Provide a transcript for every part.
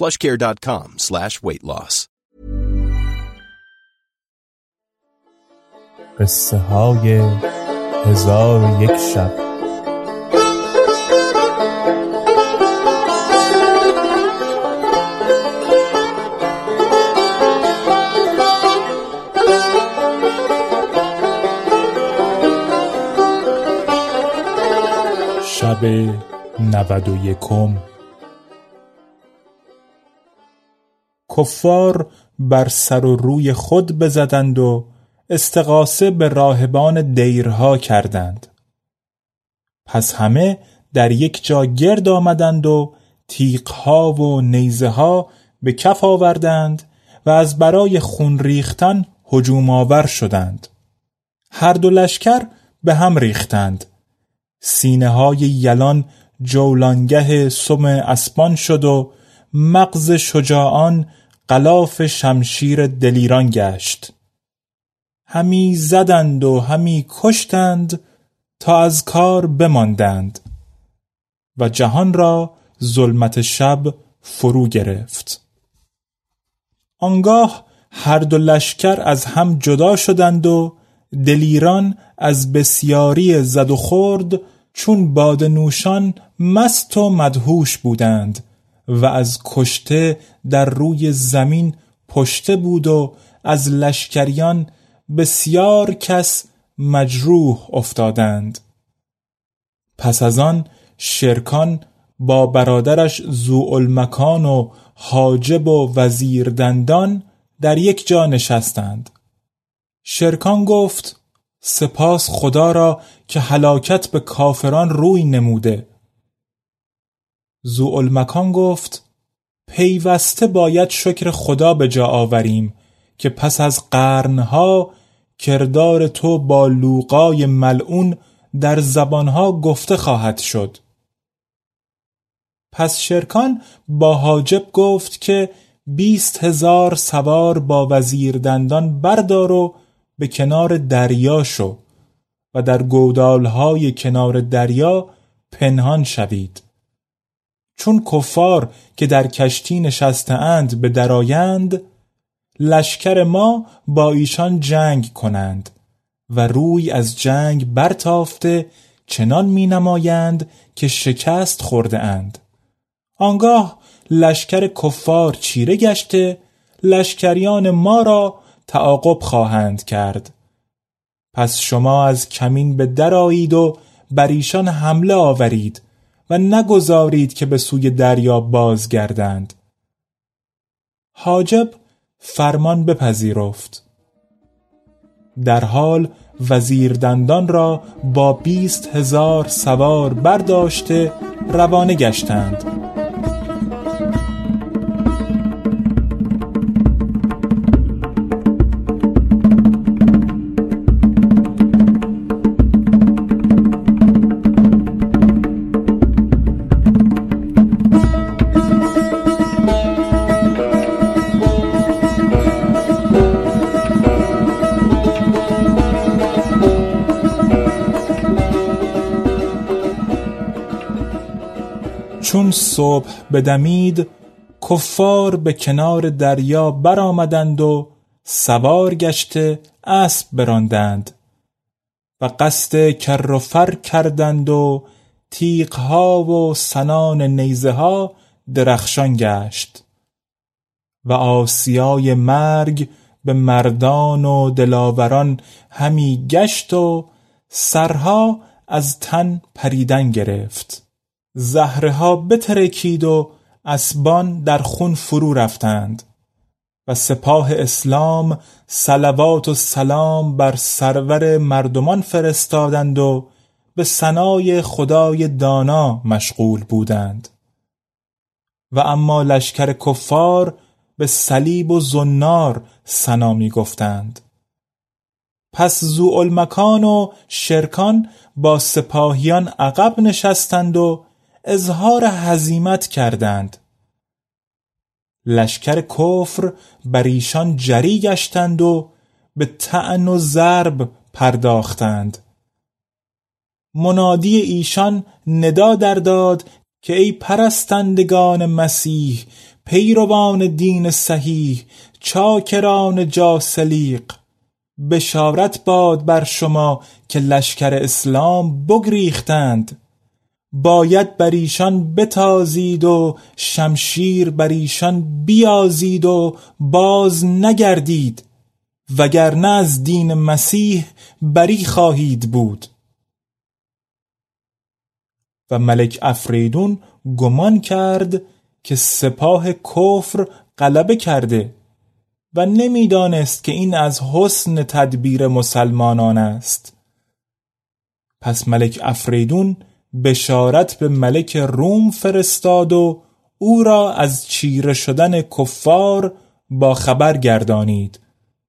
plushcare.com slash weight loss. قصه های هزار یک شب شب نود و یکم کفار بر سر و روی خود بزدند و استقاسه به راهبان دیرها کردند. پس همه در یک جا گرد آمدند و تیغها و نیزه ها به کف آوردند و از برای خون ریختن هجوم آور شدند. هر دو لشکر به هم ریختند. سینه های یلان جولانگه سم اسبان شد و مغز شجاعان غلاف شمشیر دلیران گشت. همی زدند و همی کشتند تا از کار بماندند و جهان را ظلمت شب فرو گرفت. آنگاه هر دو لشکر از هم جدا شدند و دلیران از بسیاری زد و خورد چون باد نوشان مست و مدهوش بودند. و از کشته در روی زمین پشته بود و از لشکریان بسیار کس مجروح افتادند. پس از آن شرکان با برادرش زوالمکان و حاجب و وزیر دندان در یک جا نشستند. شرکان گفت سپاس خدا را که هلاکت به کافران روی نموده. زوالمکان گفت پیوسته باید شکر خدا به جا آوریم که پس از قرنها کردار تو با لوقای ملعون در زبانها گفته خواهد شد. پس شرکان با حاجب گفت که بیست هزار سوار با وزیر دندان بردار و به کنار دریا شو و در گودالهای کنار دریا پنهان شوید. چون کفار که در کشتی نشسته اند به درایند لشکر ما با ایشان جنگ کنند و روی از جنگ برتافته چنان می نمایند که شکست خورده اند آنگاه لشکر کفار چیره گشته لشکریان ما را تعاقب خواهند کرد. پس شما از کمین به درایید و بر ایشان حمله آورید. و نگذارید که به سوی دریا بازگردند. حاجب فرمان بپذیرفت. در حال وزیر دندان را با بیست هزار سوار برداشته روانه گشتند. چون صبح بدمید کفار به کنار دریا برآمدند و سوار گشته اسب براندند و قصد کر و فر کردند و تیغها و سنان نیزه ها درخشان گشت و آسیای مرگ به مردان و دلاوران همی گشت و سرها از تن پریدن گرفت. زهرها بترکید و اسبان در خون فرو رفتند. و سپاه اسلام صلوات و سلام بر سرور مردمان فرستادند و به سنای خدای دانا مشغول بودند. و اما لشکر کفار به صلیب و زنار سنا می گفتند. پس زوالمکان و شرکان با سپاهیان عقب نشستند و اظهار هزیمت کردند. لشکر کفر بر ایشان جری گشتند و به طعن و ضرب پرداختند. منادی ایشان ندا در داد که ای پرستندگان مسیح پیروان دین صحیح چاکران جاسلیق بشارت باد بر شما که لشکر اسلام بگریختند. باید بر ایشان بتازید و شمشیر بر ایشان بیازید و باز نگردید وگرنه از دین مسیح بری خواهید بود. و ملک افریدون گمان کرد که سپاه کفر غلبه کرده و نمی‌دانست که این از حسن تدبیر مسلمانان است. پس ملک افریدون بشارت به ملک روم فرستاد و او را از چیره شدن کفار با خبر گردانید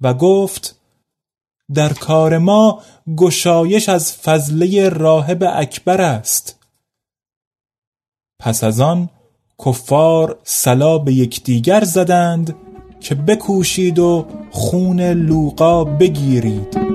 و گفت در کار ما گشایش از فضله راهب اکبر است. پس از آن کفار سلا به یکدیگر زدند که بکوشید و خون لوقا بگیرید.